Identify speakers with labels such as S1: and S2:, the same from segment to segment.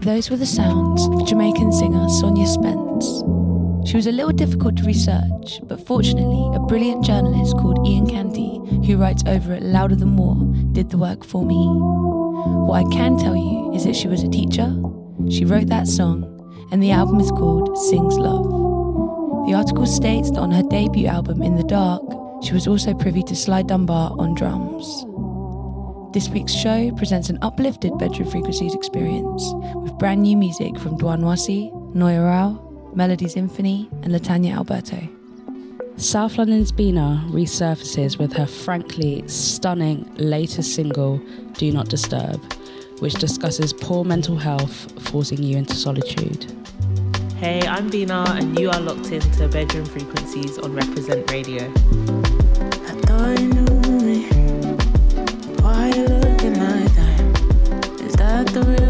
S1: Those were the sounds of Jamaican singer Sonia Spence. She was a little difficult to research, but fortunately, a brilliant journalist called Ian Canty, who writes over at Louder Than War, did the work for me. What I can tell you is that she was a teacher, she wrote that song, and the album is called Sings Love. The article states that on her debut album, In the Dark, she was also privy to Sly Dunbar on drums. This week's show presents an uplifted Bedroom Frequencies experience with brand new music from Dwan Wasi, Noya Rao, Melodies Infinity, and Latanya Alberto.
S2: South London's Bina resurfaces with her frankly stunning latest single, Do Not Disturb, which discusses poor mental health forcing you into solitude.
S3: Hey, I'm Bina, and you are locked into Bedroom Frequencies on Reprezent Radio.
S4: disappear into the wilderness. And if I go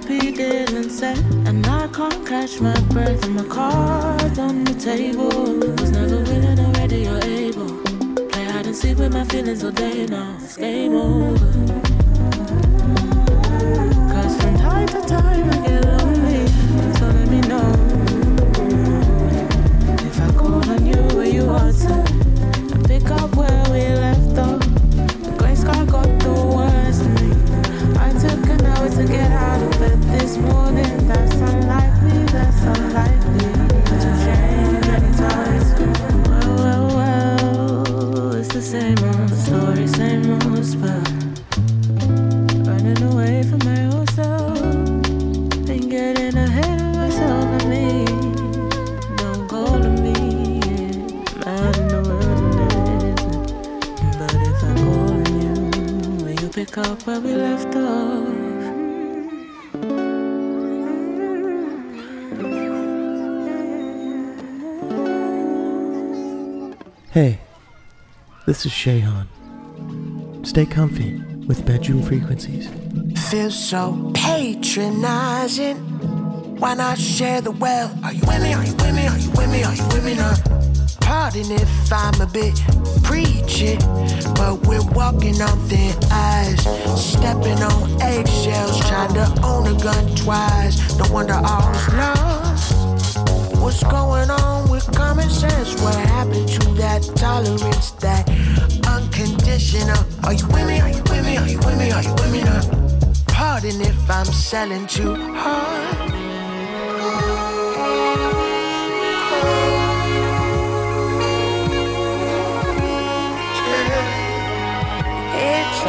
S5: Therapy didn't set, and I can't catch my breath. And my cards on the table was never willing or ready or able. Play hide and seek with my feelings all day now. It's game over. Cause from time to time I get lonely, so let me know. Pick up where we left off?
S6: Hey, this is Shayhan. Stay comfy with bedroom frequencies.
S7: Feel so patronizing Why not share the well. Are you with me? Are you with me? Are you with me? Are you with me now? Pardon if I'm a bit preachy, but we're walking on thin ice, stepping on eggshells, trying to own a gun twice. No wonder all's lost. What's going on with common sense? What happened to that tolerance, that unconditional? Are you with me? Are you with me? Are you with me? Are you with me now? Pardon if I'm selling too hard. Are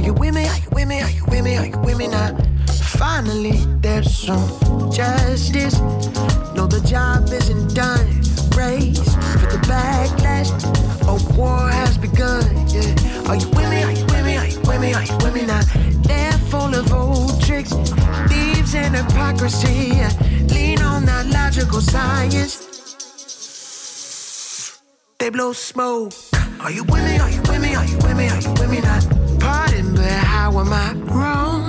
S7: you with me? Are you with me? Are you with me? Are you with me now? Finally, there's some justice. No, the job isn't done. For the backlash. A war has begun. Yeah. Are you with me? Are you with me? Are you with me? Are you with me now? Full of old tricks, thieves and hypocrisy. Lean on that logical science. They blow smoke. Are you with me? Are you with me? Are you with me? Are you with me now? Pardon, but how am I wrong?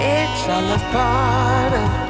S7: It's all a part of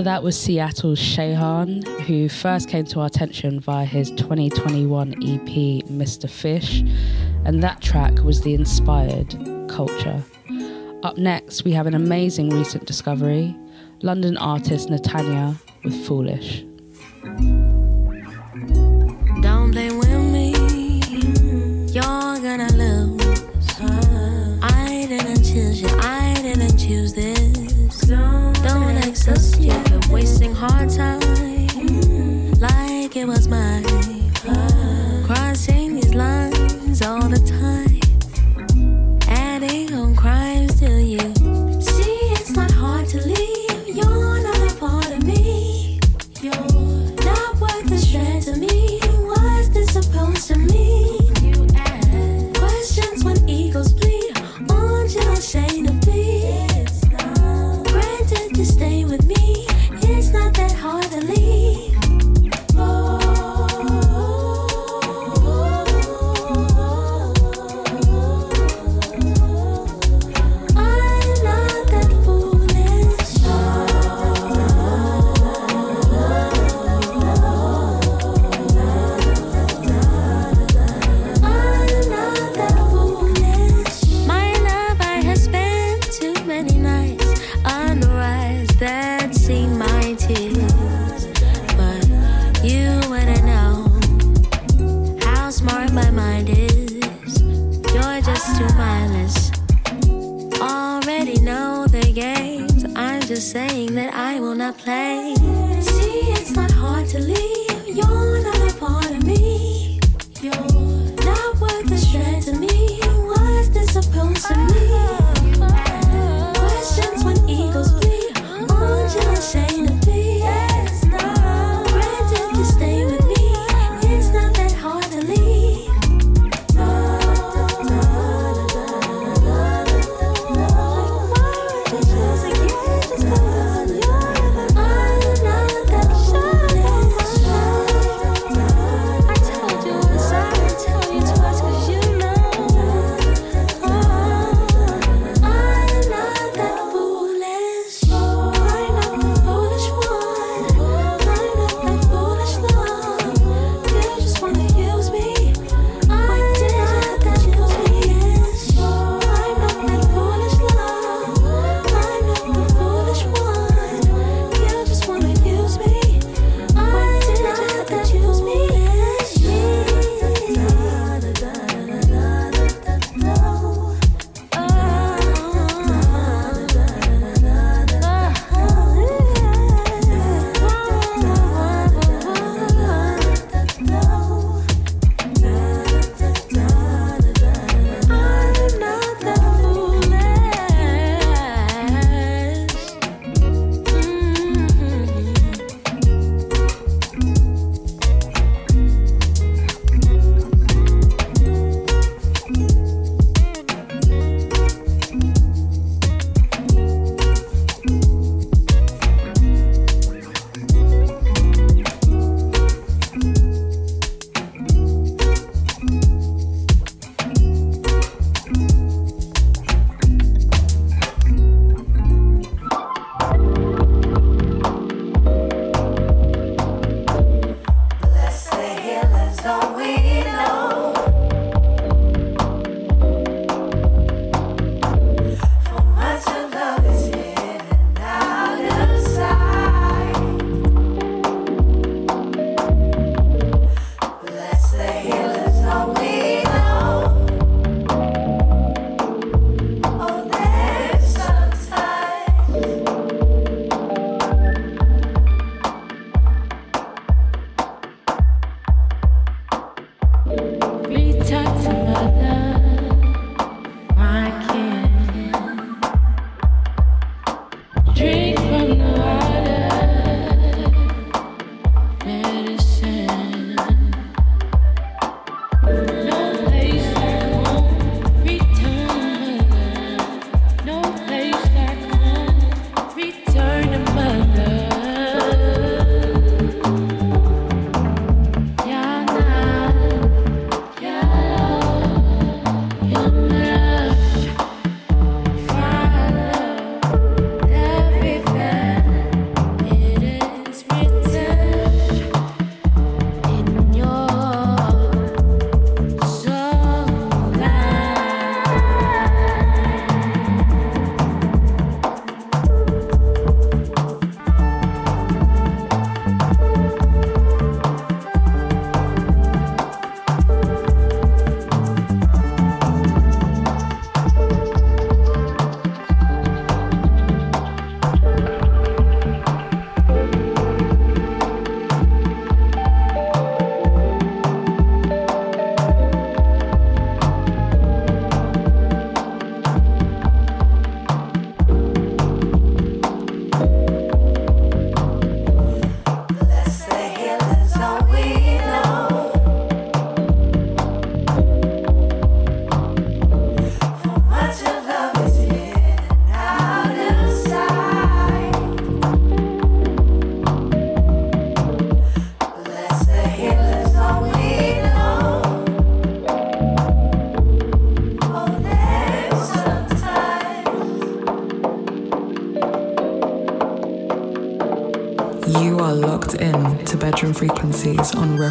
S2: So that was Seattle's Shehan, who first came to our attention via his 2021 EP, Mr. Fish, and that track was the inspired Culture. Up next, we have an amazing recent discovery London artist Natanya with Foolish.
S4: was mine.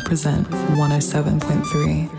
S4: Reprezent 107.3.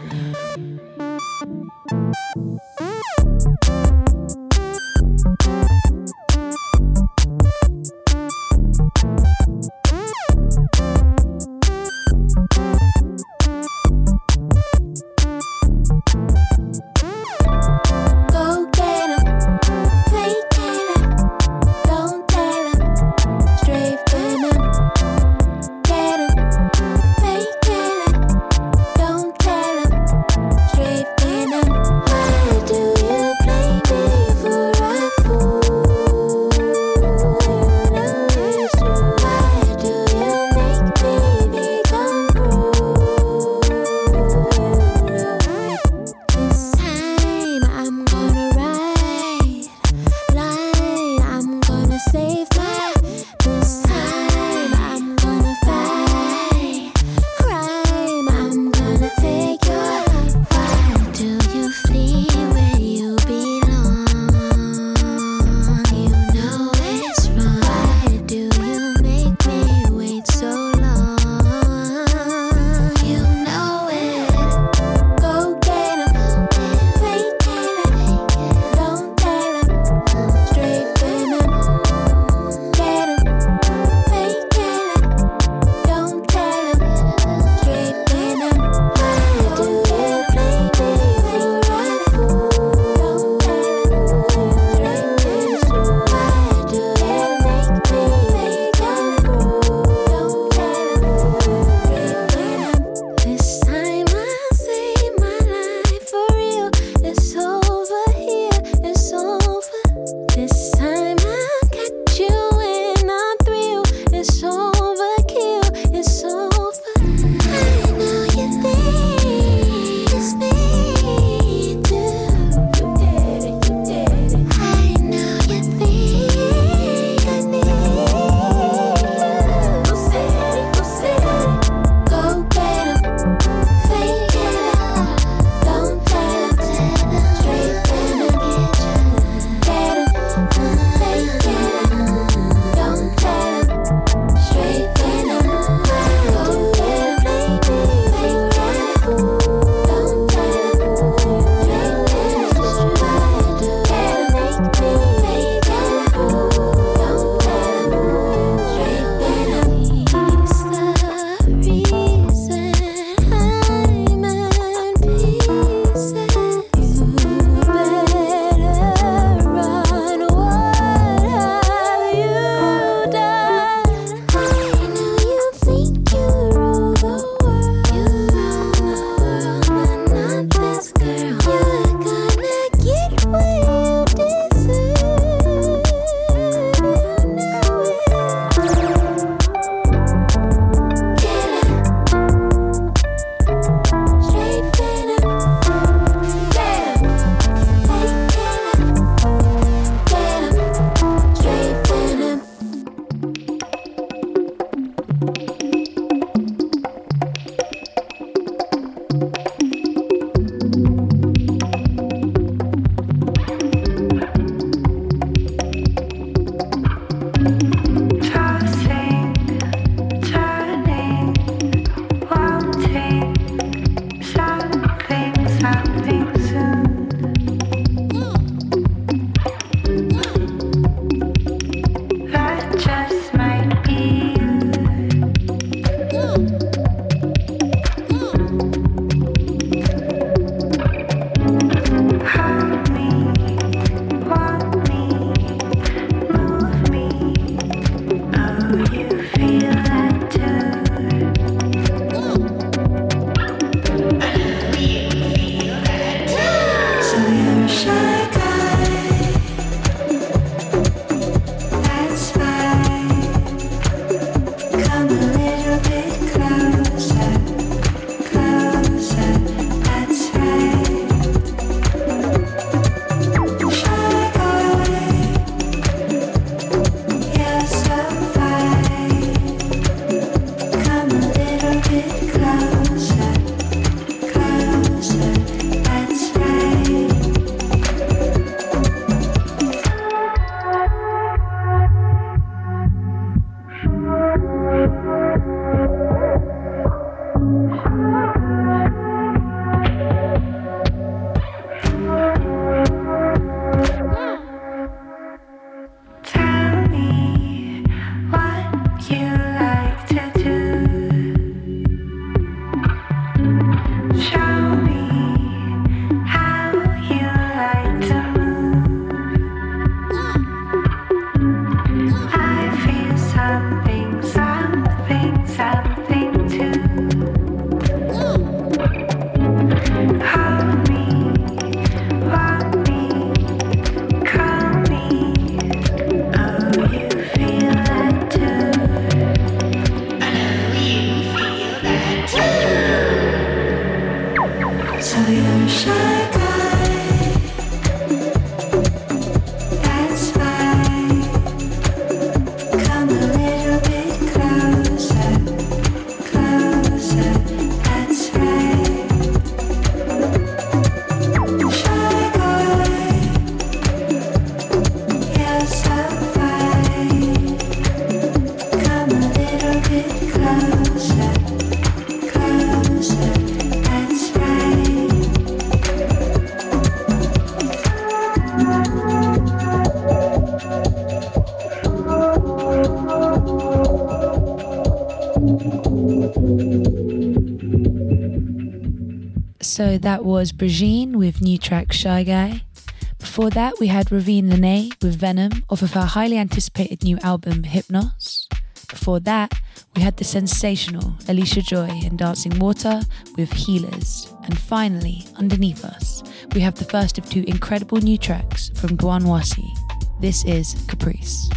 S1: that was Brigitte with new track Shy Guy. Before that, we had Ravyn Lenae with Venom off of her highly anticipated new album Hypnos. Before that, we had the sensational Alicia Joy and Dancing Water with Healers. And finally, underneath us, we have the first of two incredible new tracks from Duan Wasi. This is Caprice.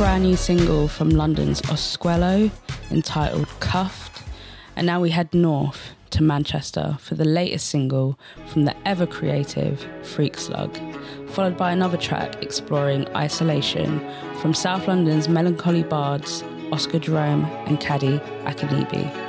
S2: brand new single from London's Osquello entitled Cuffed, and now we head north to Manchester for the latest single from the ever creative Freak Slug, followed by another track exploring isolation from South London's melancholy bards Oscar Jerome and
S4: Kaidi Akinnibi.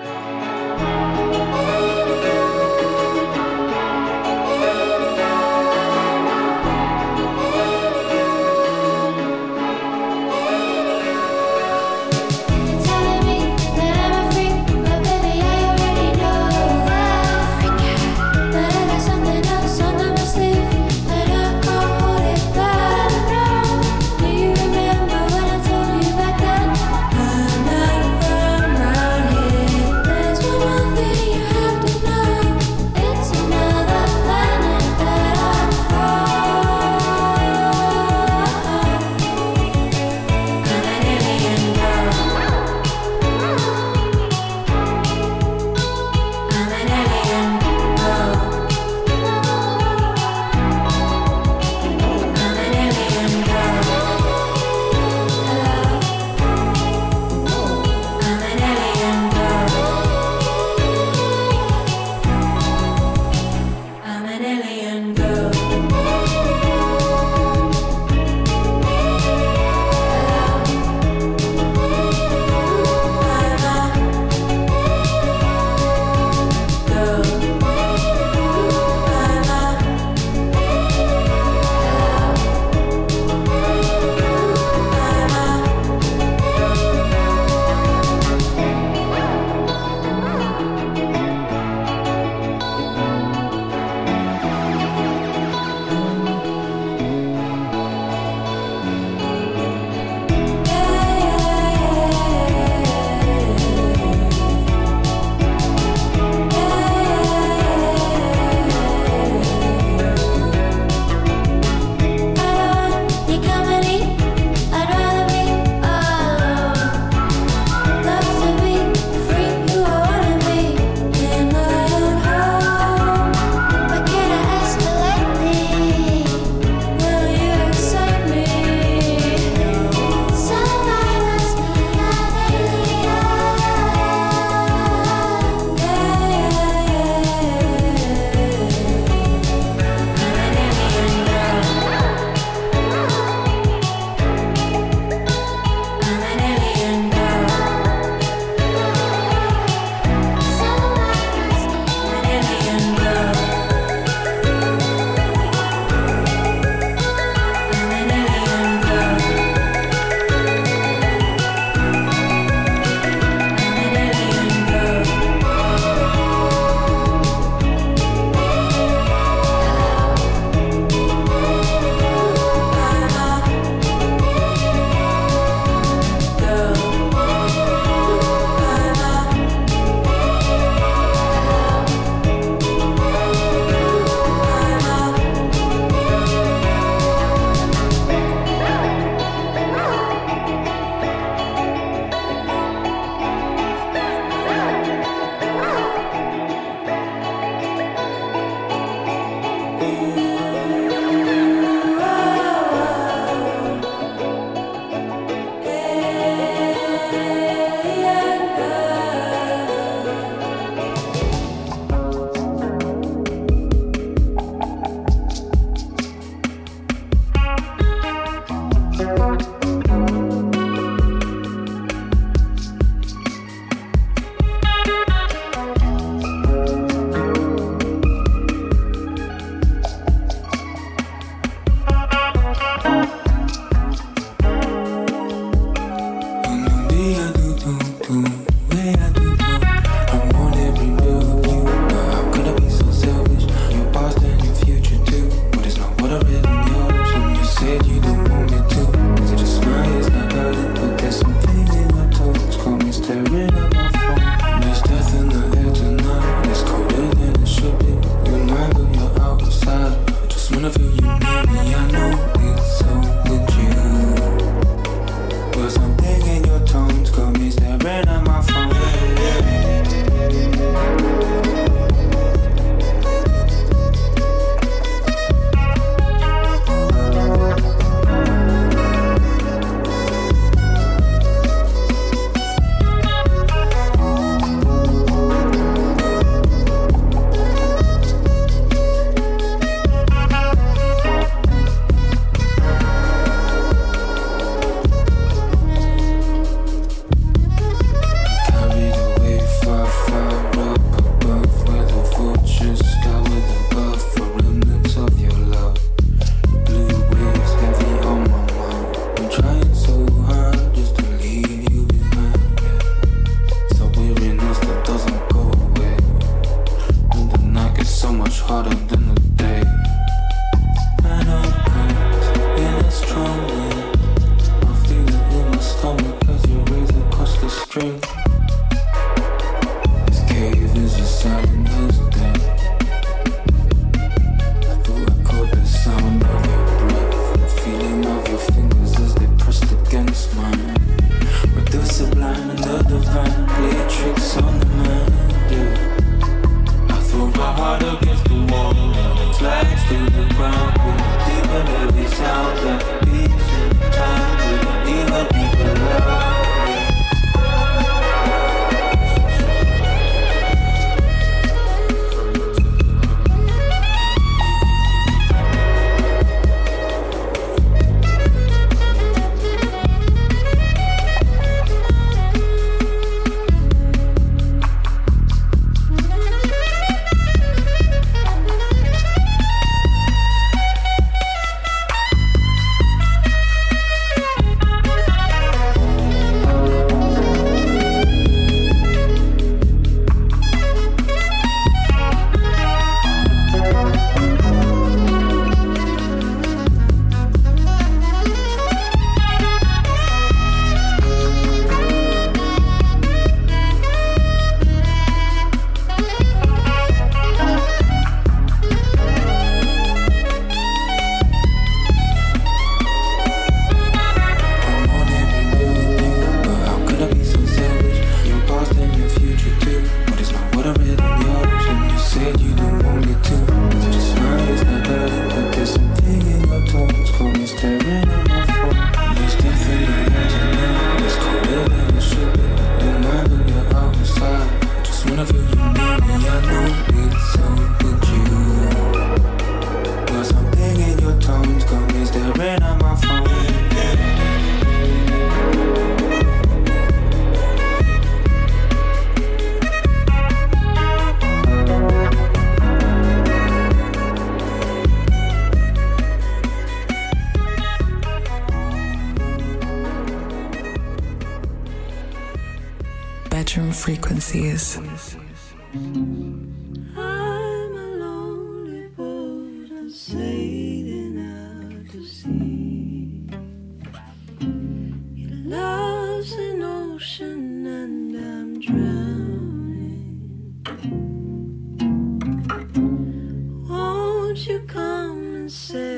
S4: Come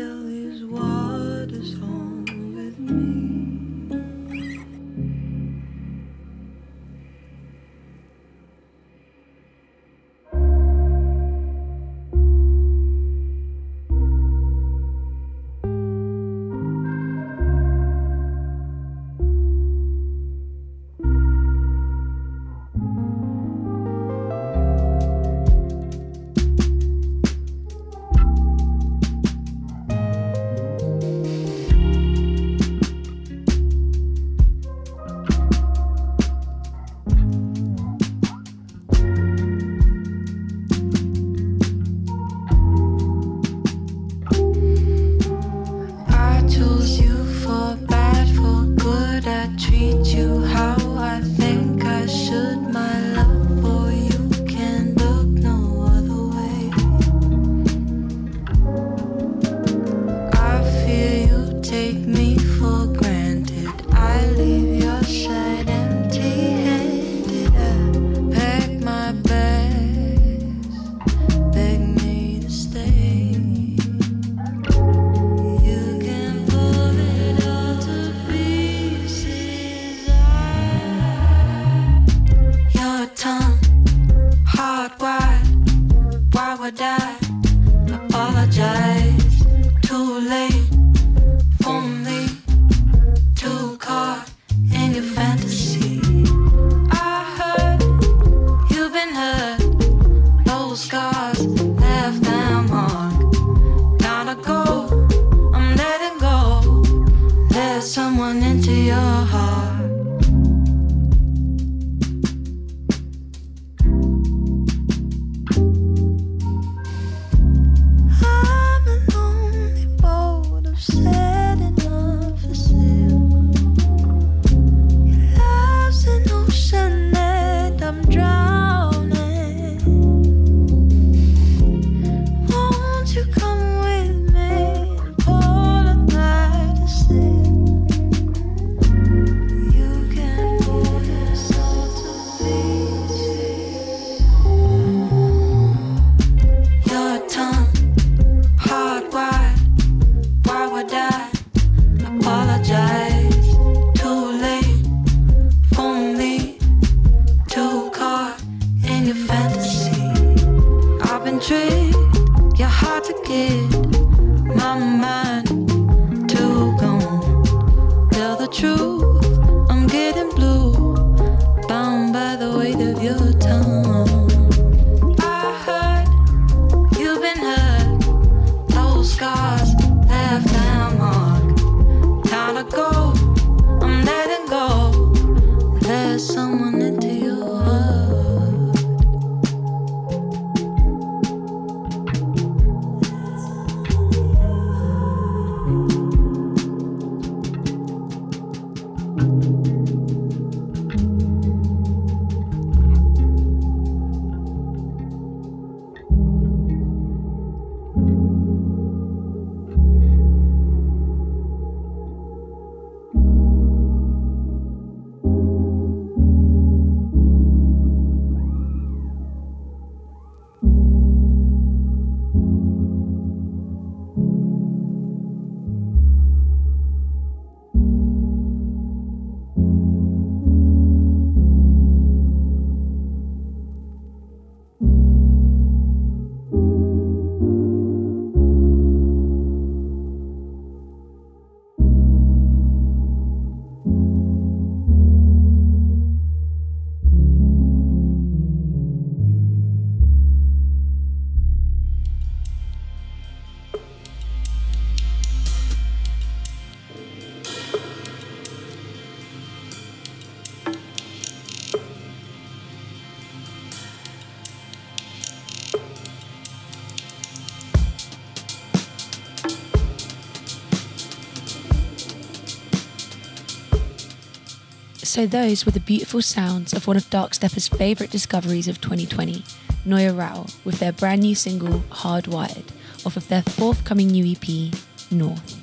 S1: So those were the beautiful sounds of one of Darkstepper's favourite discoveries of 2020, Noya Rao, with their brand new single Hardwired, off of their forthcoming new EP, North.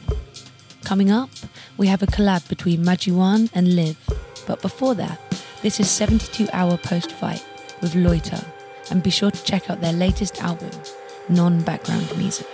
S1: Coming up, we have a collab between Majuan and Liv, but before that, this is 72 Hour Post Fight with Loiter, and be sure to check out their latest album, Non Background Music.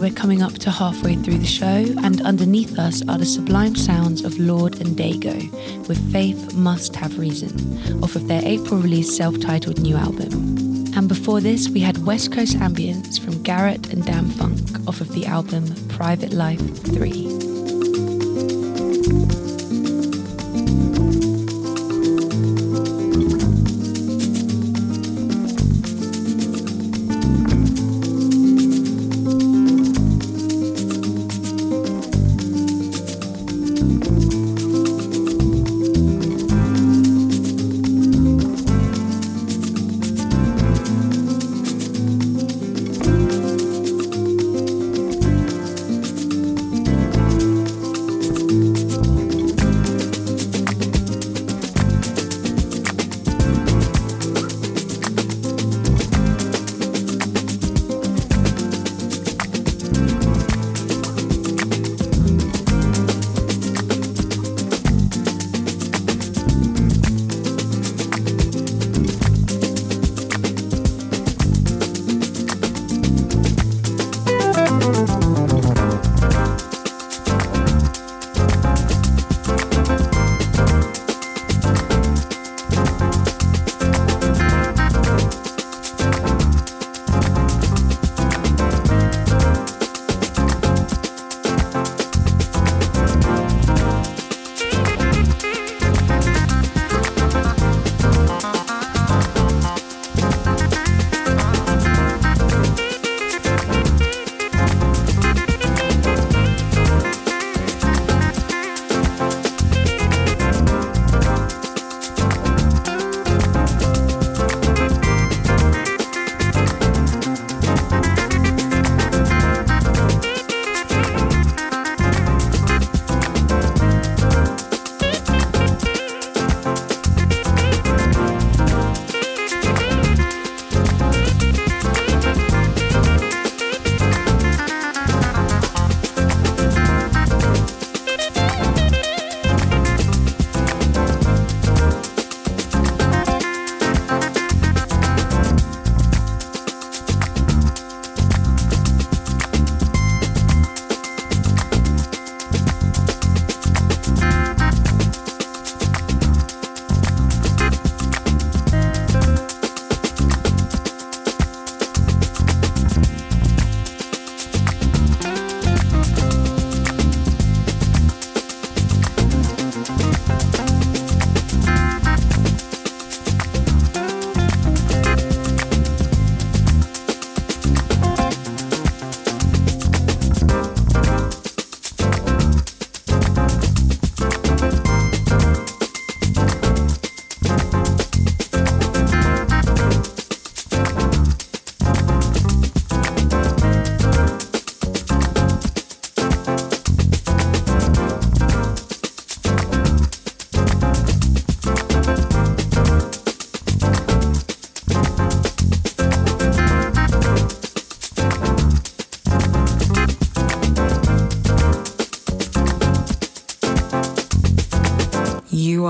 S1: We're coming up to halfway through the show, and underneath us are the sublime sounds of Lord and Dago with Faith Must Have Reason off of their April release self titled new album. And before this, we had West Coast Ambience from Garrett and Dam-Funk off of the album Private Life 3.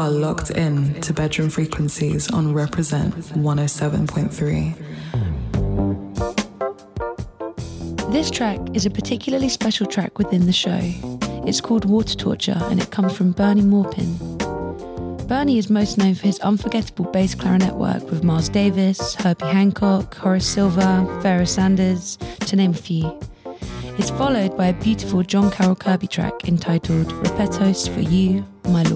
S8: Locked in to bedroom frequencies on Reprezent 107.3.
S1: This track is a particularly special track within the show. It's called Water Torture and it comes from Bennie Maupin. Bennie is most known for his unforgettable bass clarinet work with Miles Davis, Herbie Hancock, Horace Silver, Pharoah Sanders, to name a few. It's followed by a beautiful John Carroll Kirby track entitled Repetos for You, My Lord.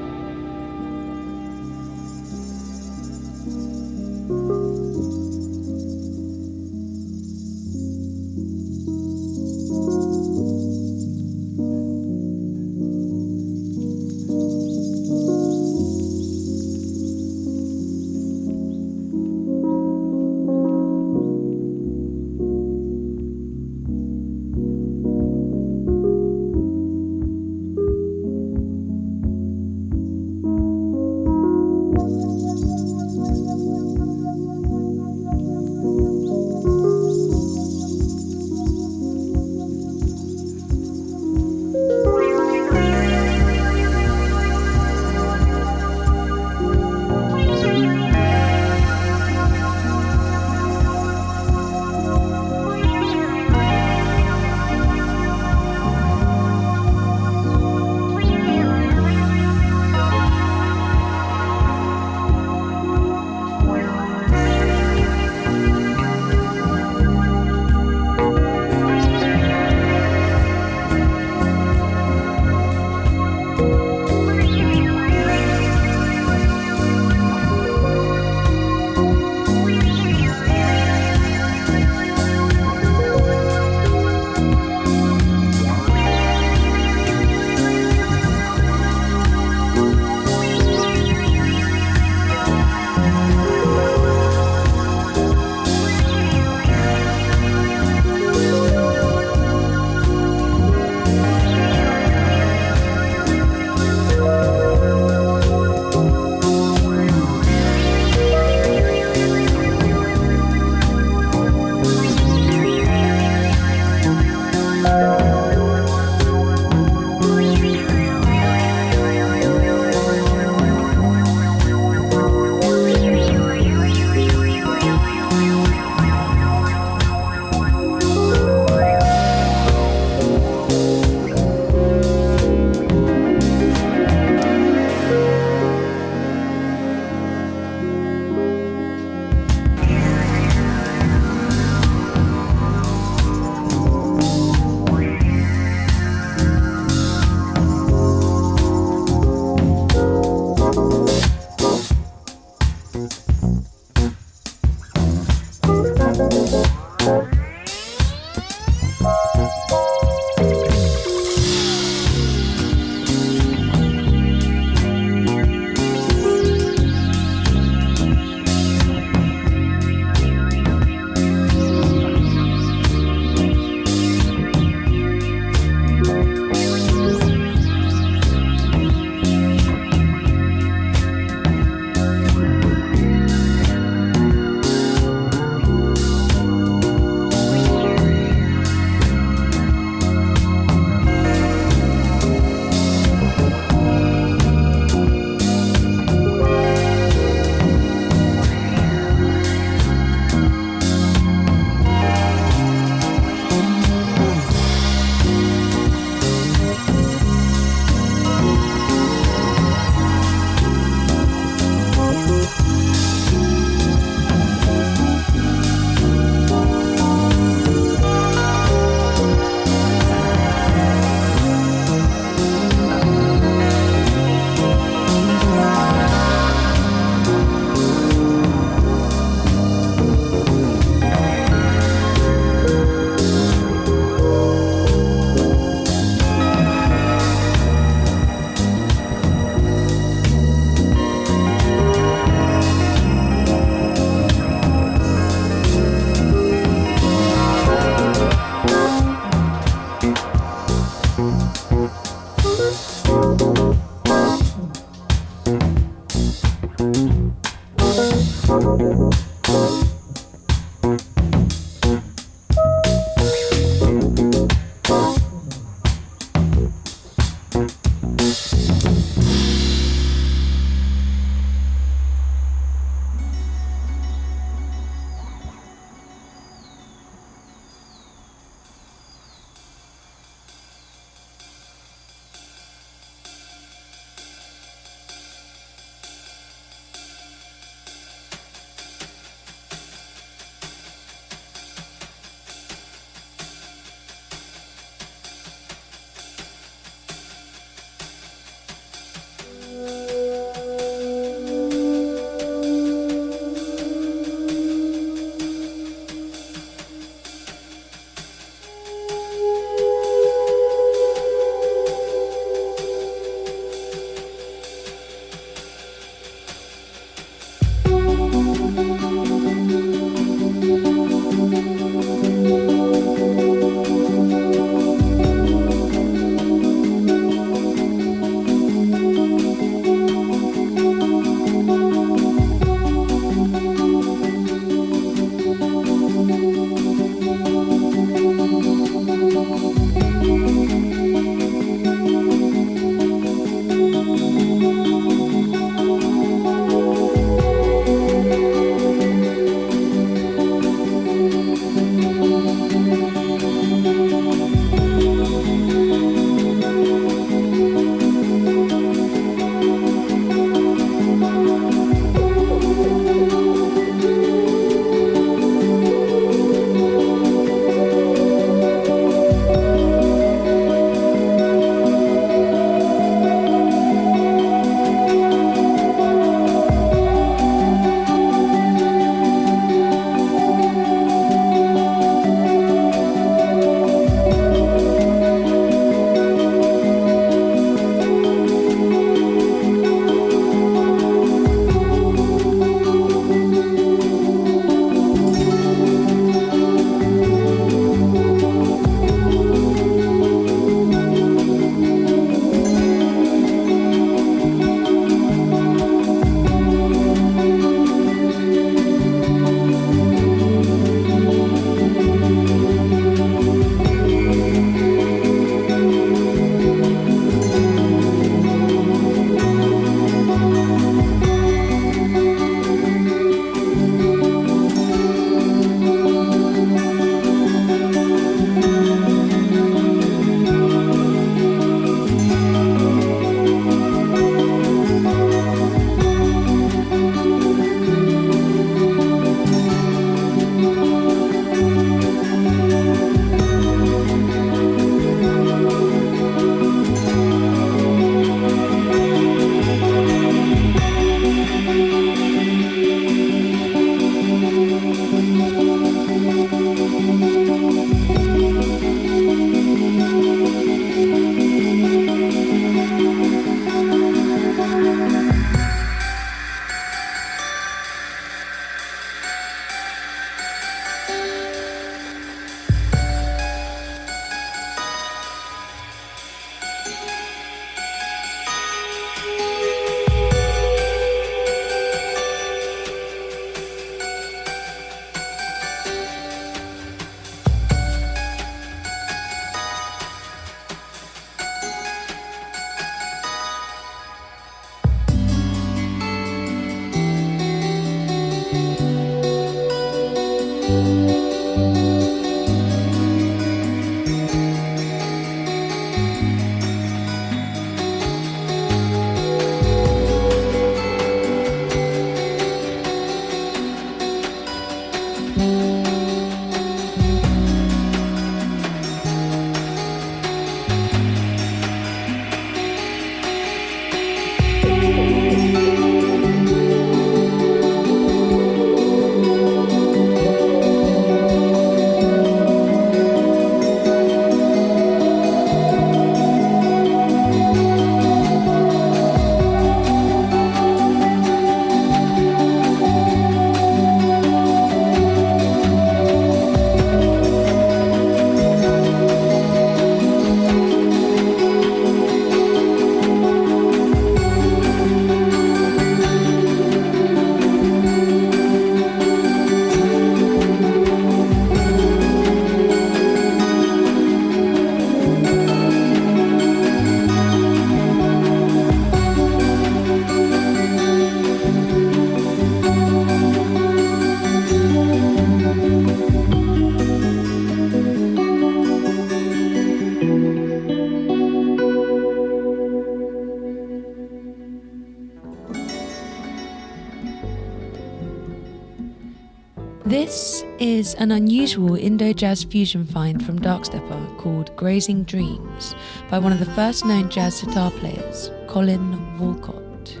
S1: Is an unusual Indo jazz fusion find from Darkstepper called Grazing Dreams by one of the first known jazz sitar players, Collin Walcott.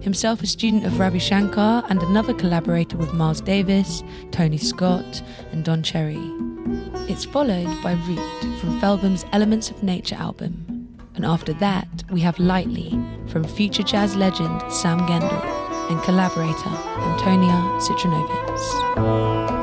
S1: Himself a student of Ravi Shankar and another collaborator with Miles Davis, Tony Scott, and Don Cherry. It's followed by Root from Felbm's Elements of Nature album. And after that, we have Lightly from future jazz legend Sam Gendel and collaborator Antonia
S9: Cytrynowicz.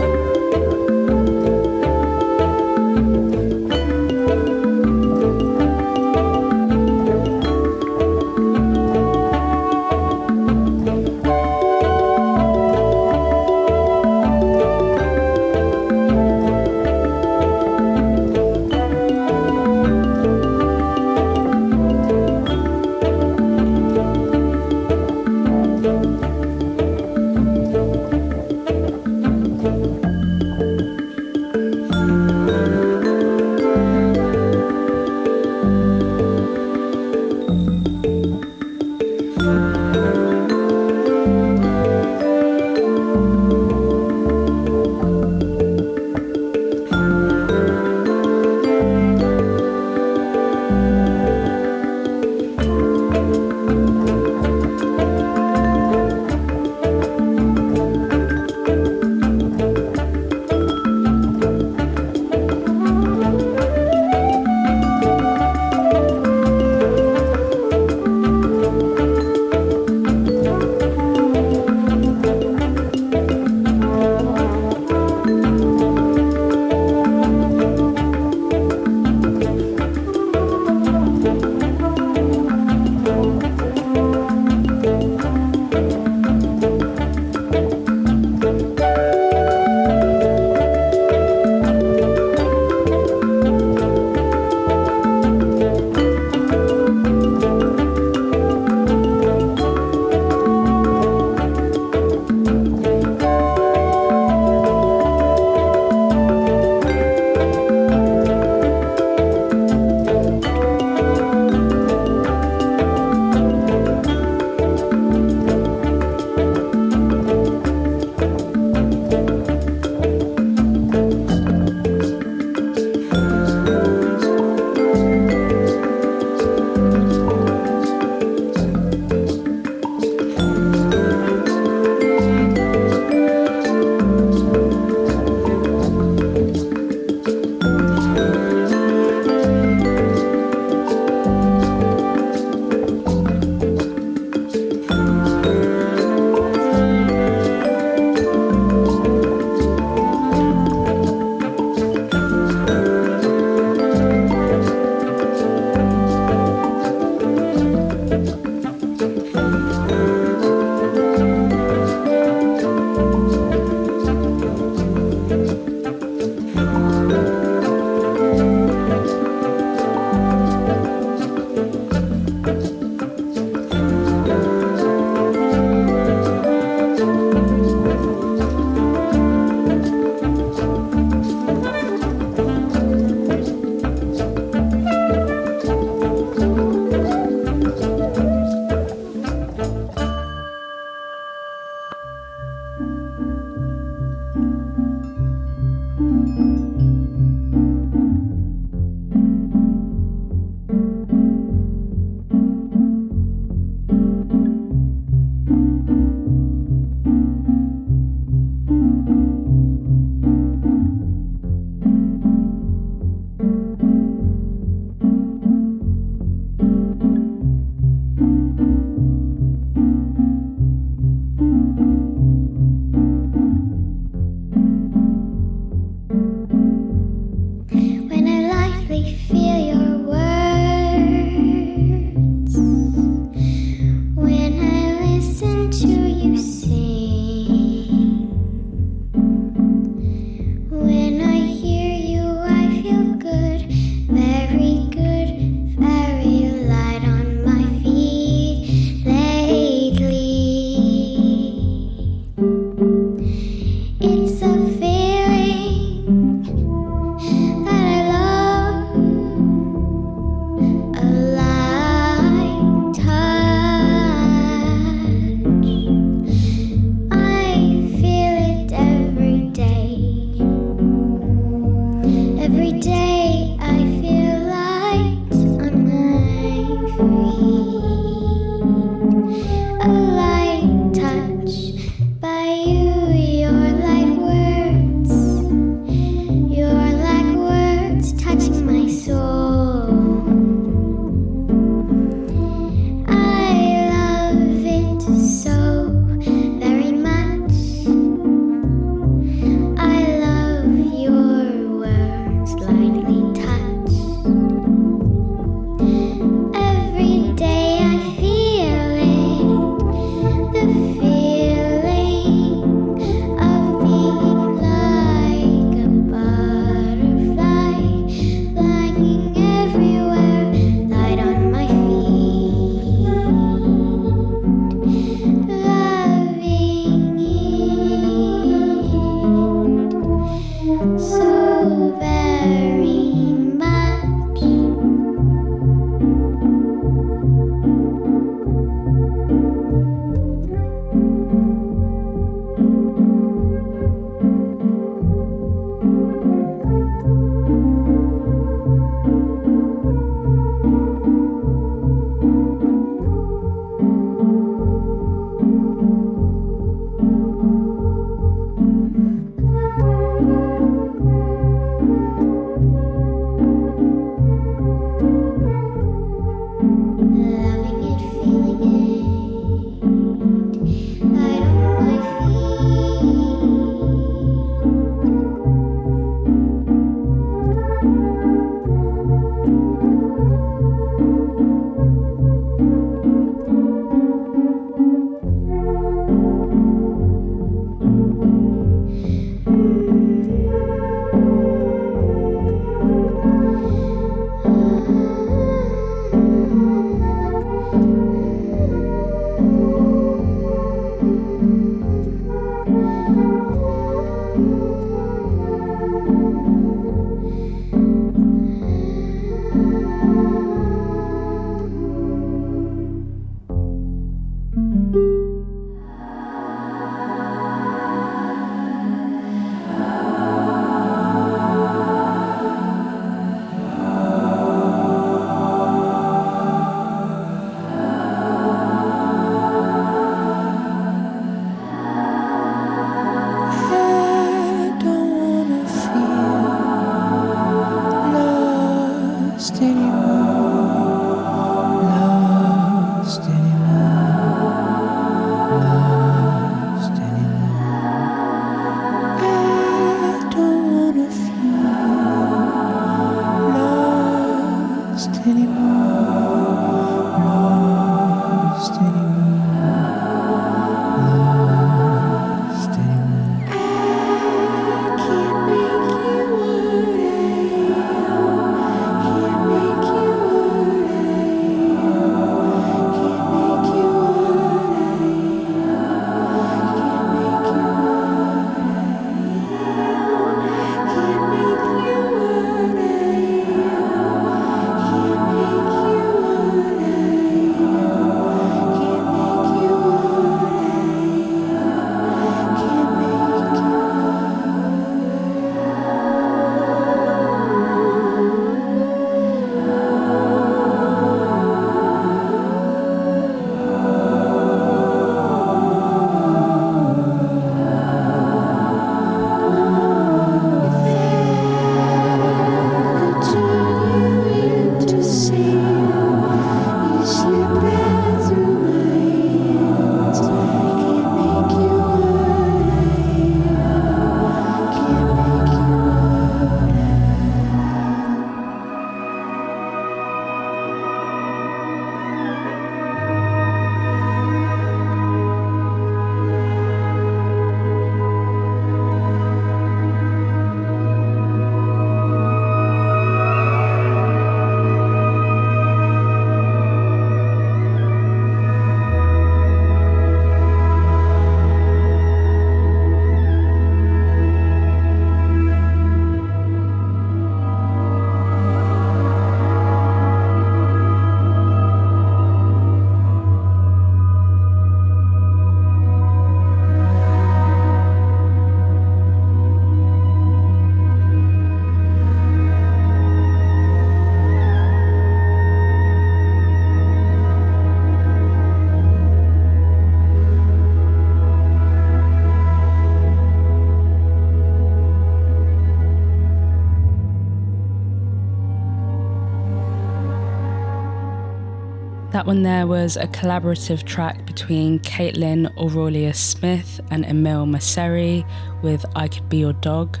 S2: That one there was a collaborative track between Kaitlyn Aurelia Smith and Emile Mosseri with I Could Be Your Dog.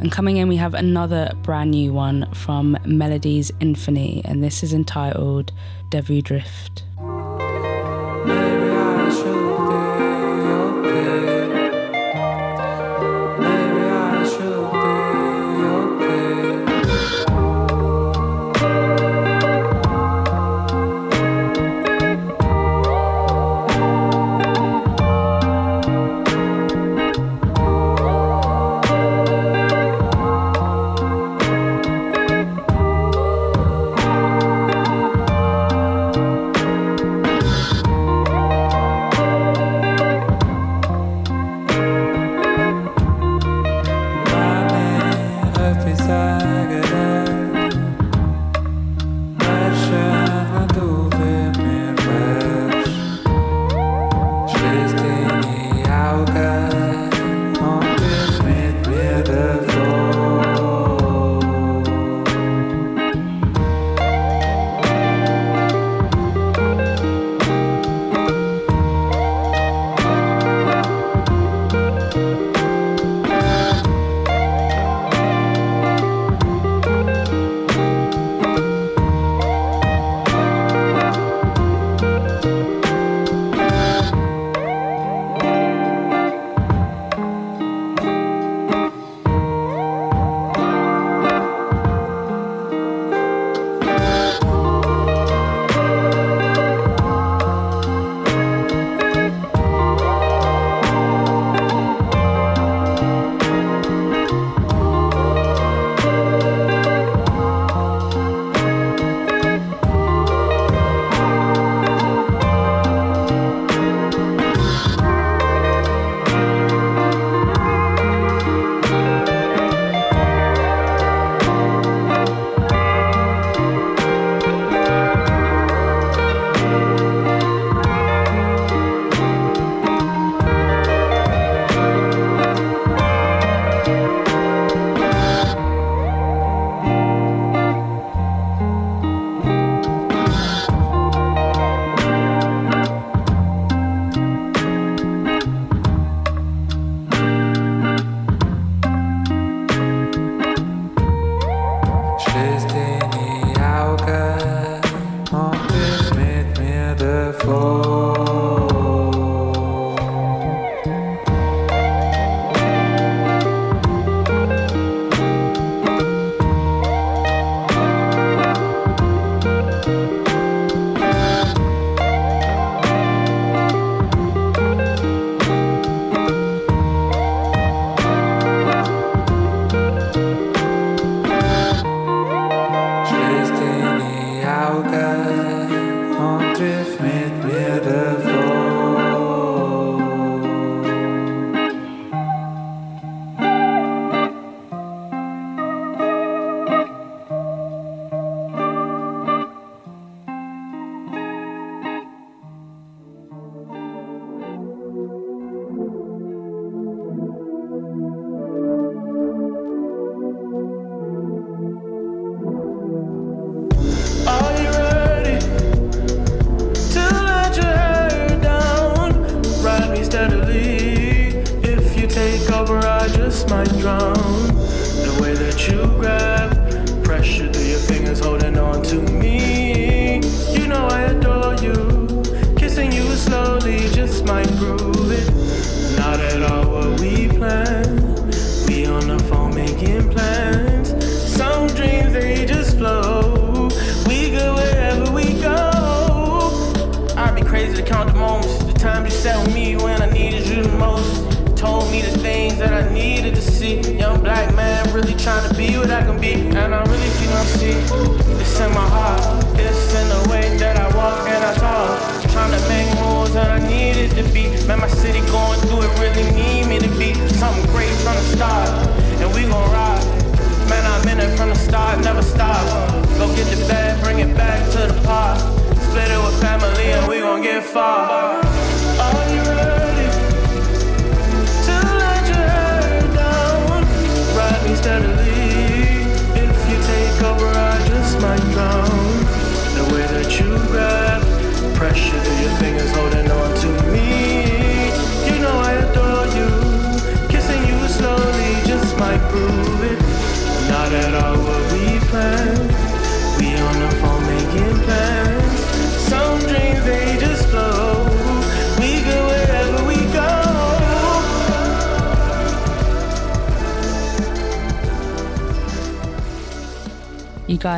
S2: And coming in, we have another brand new one from Melodiesinfonie, and this is entitled Devu Drift.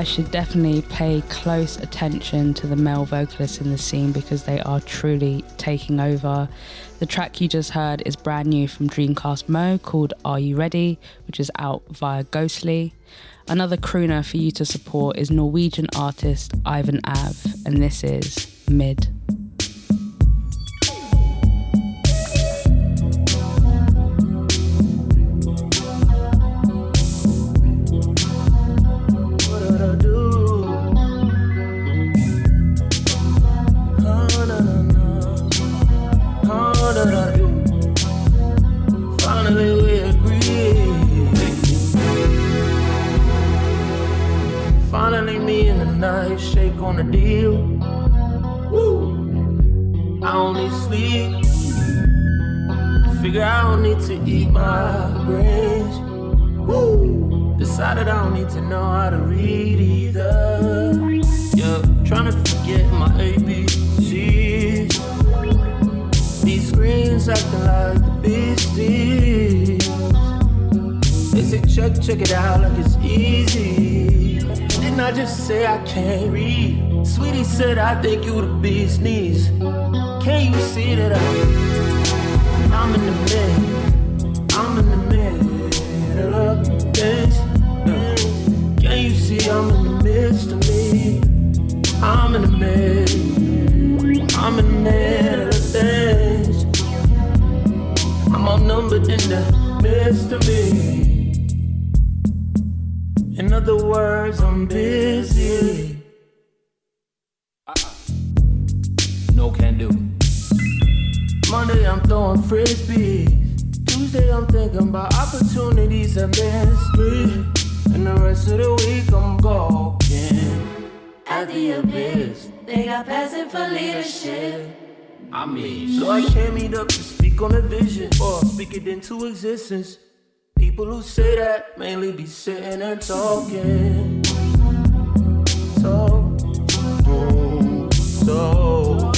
S2: Guys should definitely pay close attention to the male vocalists in the scene because they are truly taking over. The track you just heard is brand new from Dreamcastmoe called Are You Ready, which is out via Ghostly. Another crooner for you to support is Norwegian artist Ivan Ave, and this is Mid.
S10: Say I can't read? Sweetie said I think you the bee's knees. Can you see that I, I'm in the middle? I'm in the middle of things. Can you see I'm in the midst of me? I'm in the middle. I'm in the middle of things. I'm outnumbered in the midst of me. Words, I'm busy. Uh-uh. No can do. Monday, I'm throwing frisbees. Tuesday, I'm thinking about opportunities missed me. And the rest of the week, I'm gawking
S11: At the abyss, they got passing for leadership.
S10: I mean, so I came meet up to speak on a vision or speak it into existence. People who say that mainly be sitting and talking. Talk, talk,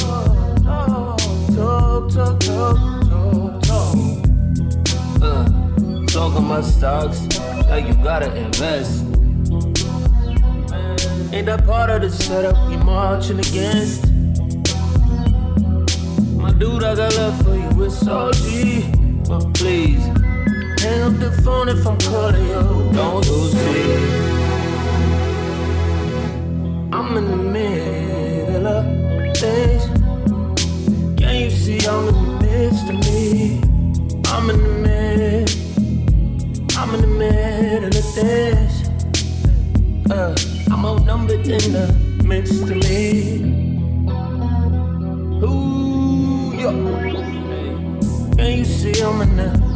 S10: talk, talk, talk, talk, talk. Uh, talking about stocks like you gotta invest. Ain't that part of the setup we marching against? My dude, I got love for you, it's all G. But please, hang up the phone if I'm calling you. Don't lose me. I'm in the middle of things. Can you see I'm in the midst of me? I'm in the middle. I'm in the middle of things. Uh, I'm outnumbered in the midst of me. Ooh, yeah. Can you see I'm in the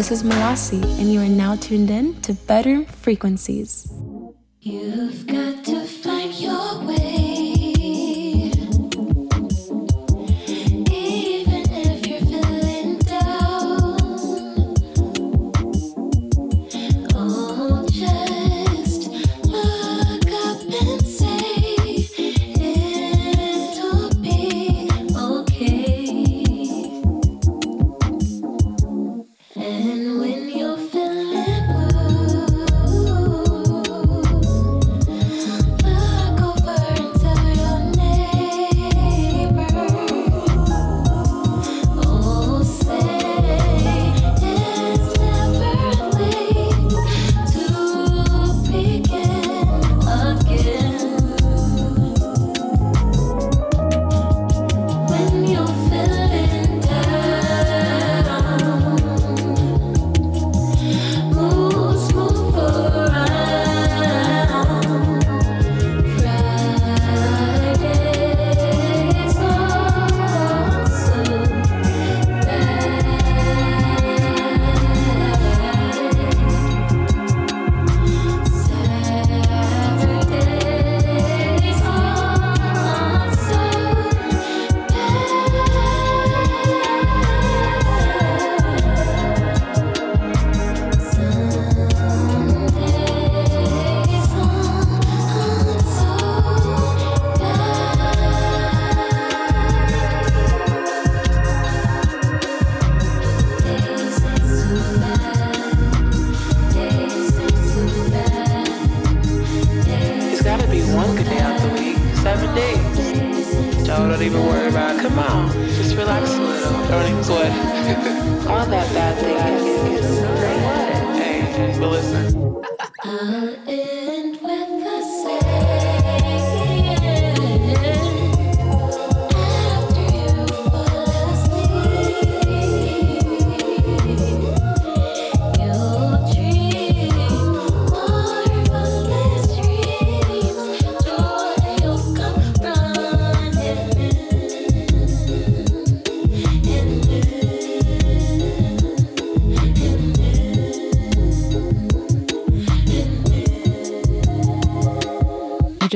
S1: This is Malasi, and you are now tuned in to Bedroom Frequencies.
S4: You've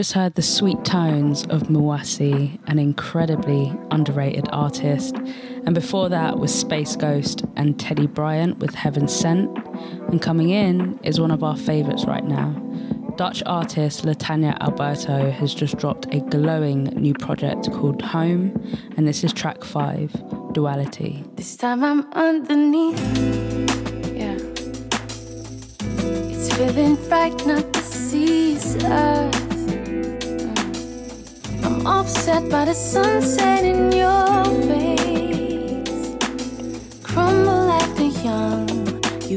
S4: just
S2: heard the sweet tones of Mawasi, an incredibly underrated artist. And before that was Space Ghost and Teddy Bryant with Heaven Sent. And coming in is one of our favourites right now. Dutch artist Latanya Alberto has just dropped a glowing new project called Home, and this is track 5, Duality.
S4: This time I'm underneath. Yeah. It's feeling right not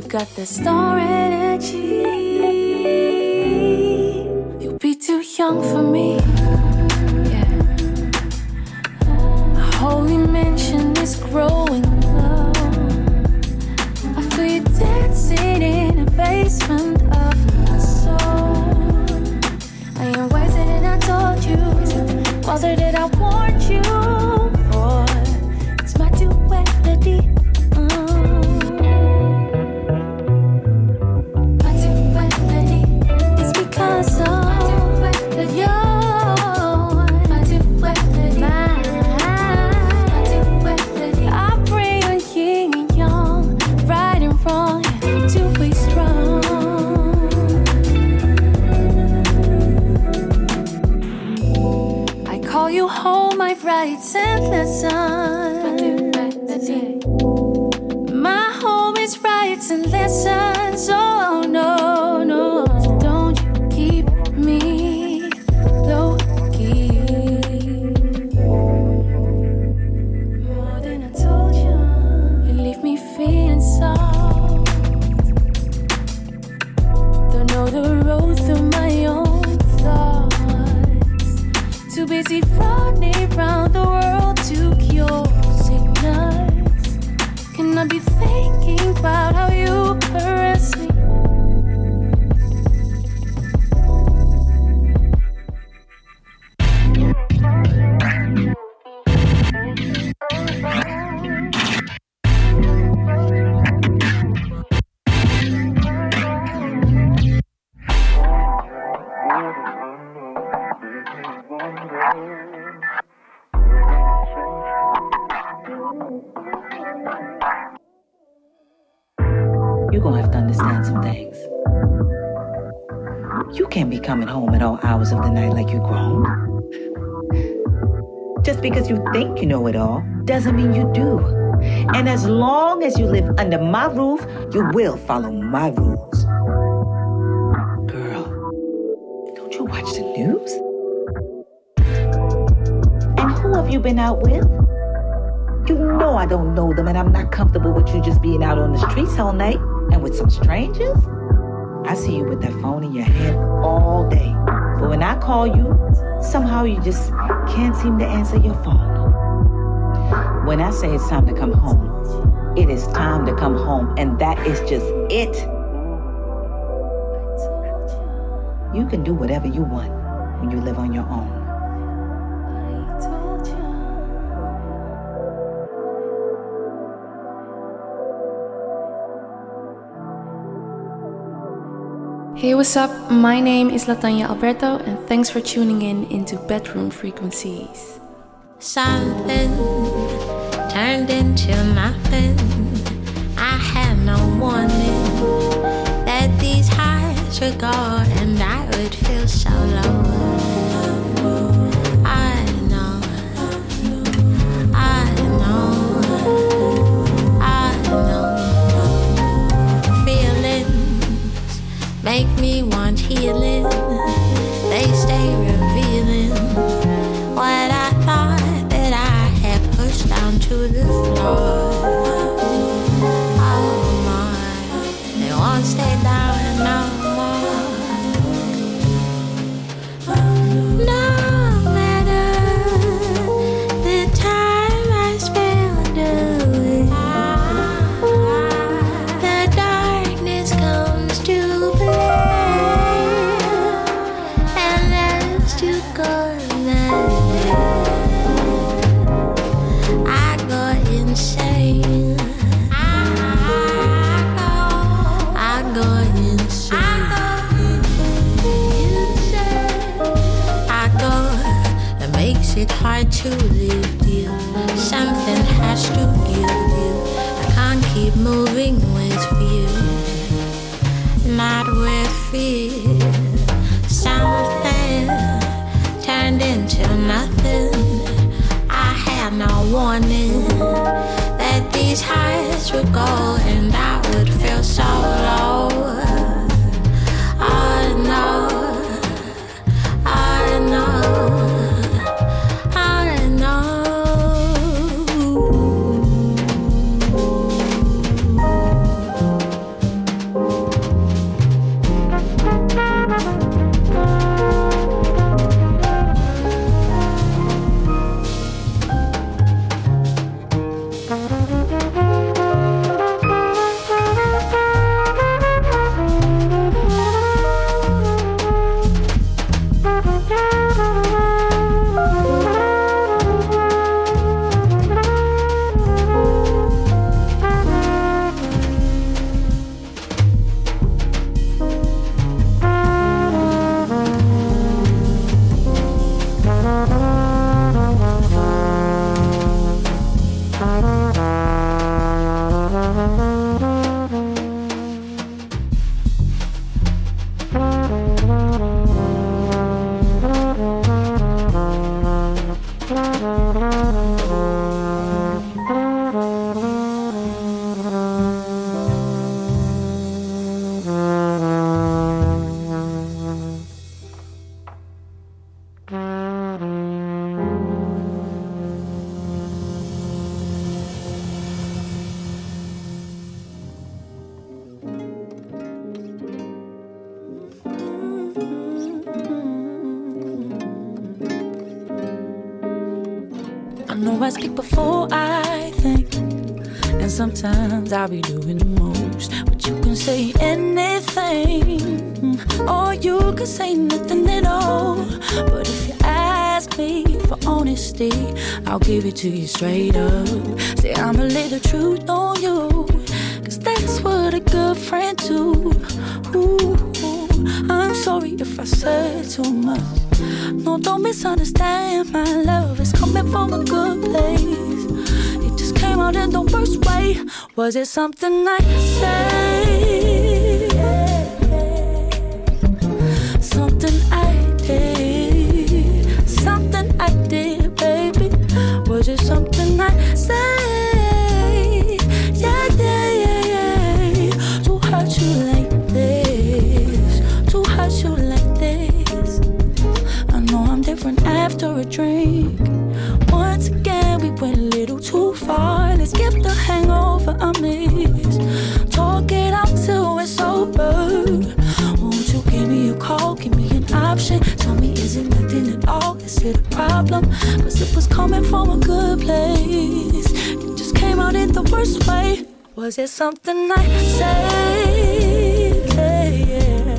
S4: got the star energy. You'll be too young for me. You
S12: will follow my rules. Girl, don't you watch the news? And who have you been out with? You know I don't know them and I'm not comfortable with you just being out on the streets all night and with some strangers. I see you with that phone in your hand all day. But when I call you, somehow you just can't seem to answer your phone. When I say it's time to come home, it is time to come home, and that is just it. You can do whatever you want when you live on your own.
S5: Hey, what's up? My name is Latanya Alberto, and thanks for tuning in into Bedroom Frequencies.
S13: Something turned into nothing. I had no warning that these highs would go
S4: this it a problem? Cause it was coming from a good place. It just came out in the worst way. Was it something I said? Yeah.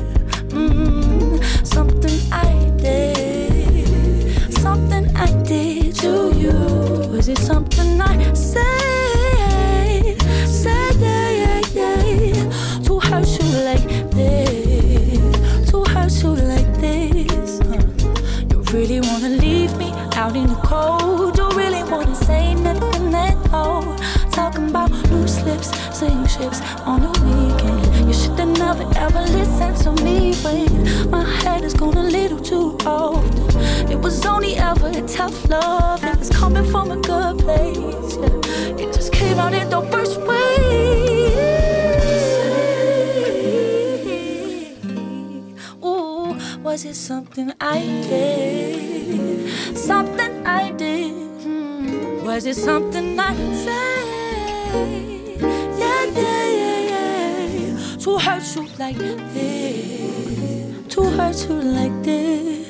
S4: Mm-hmm. Something I did. Something I did to you. Was it something I said? never ever listen to me when my head is going a little too old. It was only ever a tough love that was coming from a good place. Yeah. It just came out in the worst way. Ooh, was it something I did? Something I did. Hmm. Was it something I said? two hearts you like this, two hearts you like this.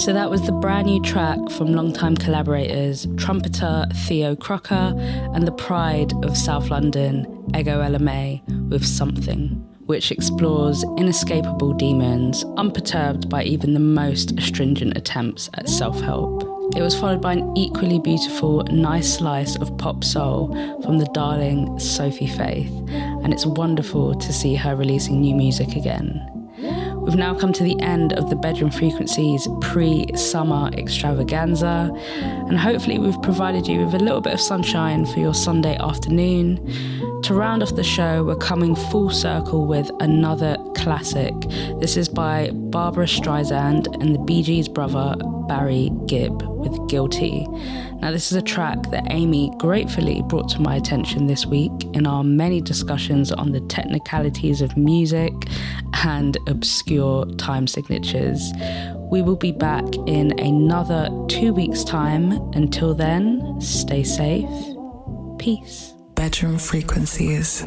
S2: So that was the brand new track from longtime collaborators, trumpeter Theo Croker and the pride of South London, Ego Ella May, with Something, which explores inescapable demons, unperturbed by even the most astringent attempts at self help. It was followed by an equally beautiful, nice slice of pop soul from the darling Sophie Faith, and it's wonderful to see her releasing new music again. We've now come to the end of the Bedroom Frequencies pre summer extravaganza, and hopefully, we've provided you with a little bit of sunshine for your Sunday afternoon. To round off the show, we're coming full circle with another classic. This is by Barbra Streisand and the Bee Gees brother Barry Gibb with Guilty. Now, this is a track that Amy gratefully brought to my attention this week in our many discussions on the technicalities of music and obscure time signatures. We will be back in another two weeks' time. Until then, stay safe. Peace.
S4: Bedroom frequencies.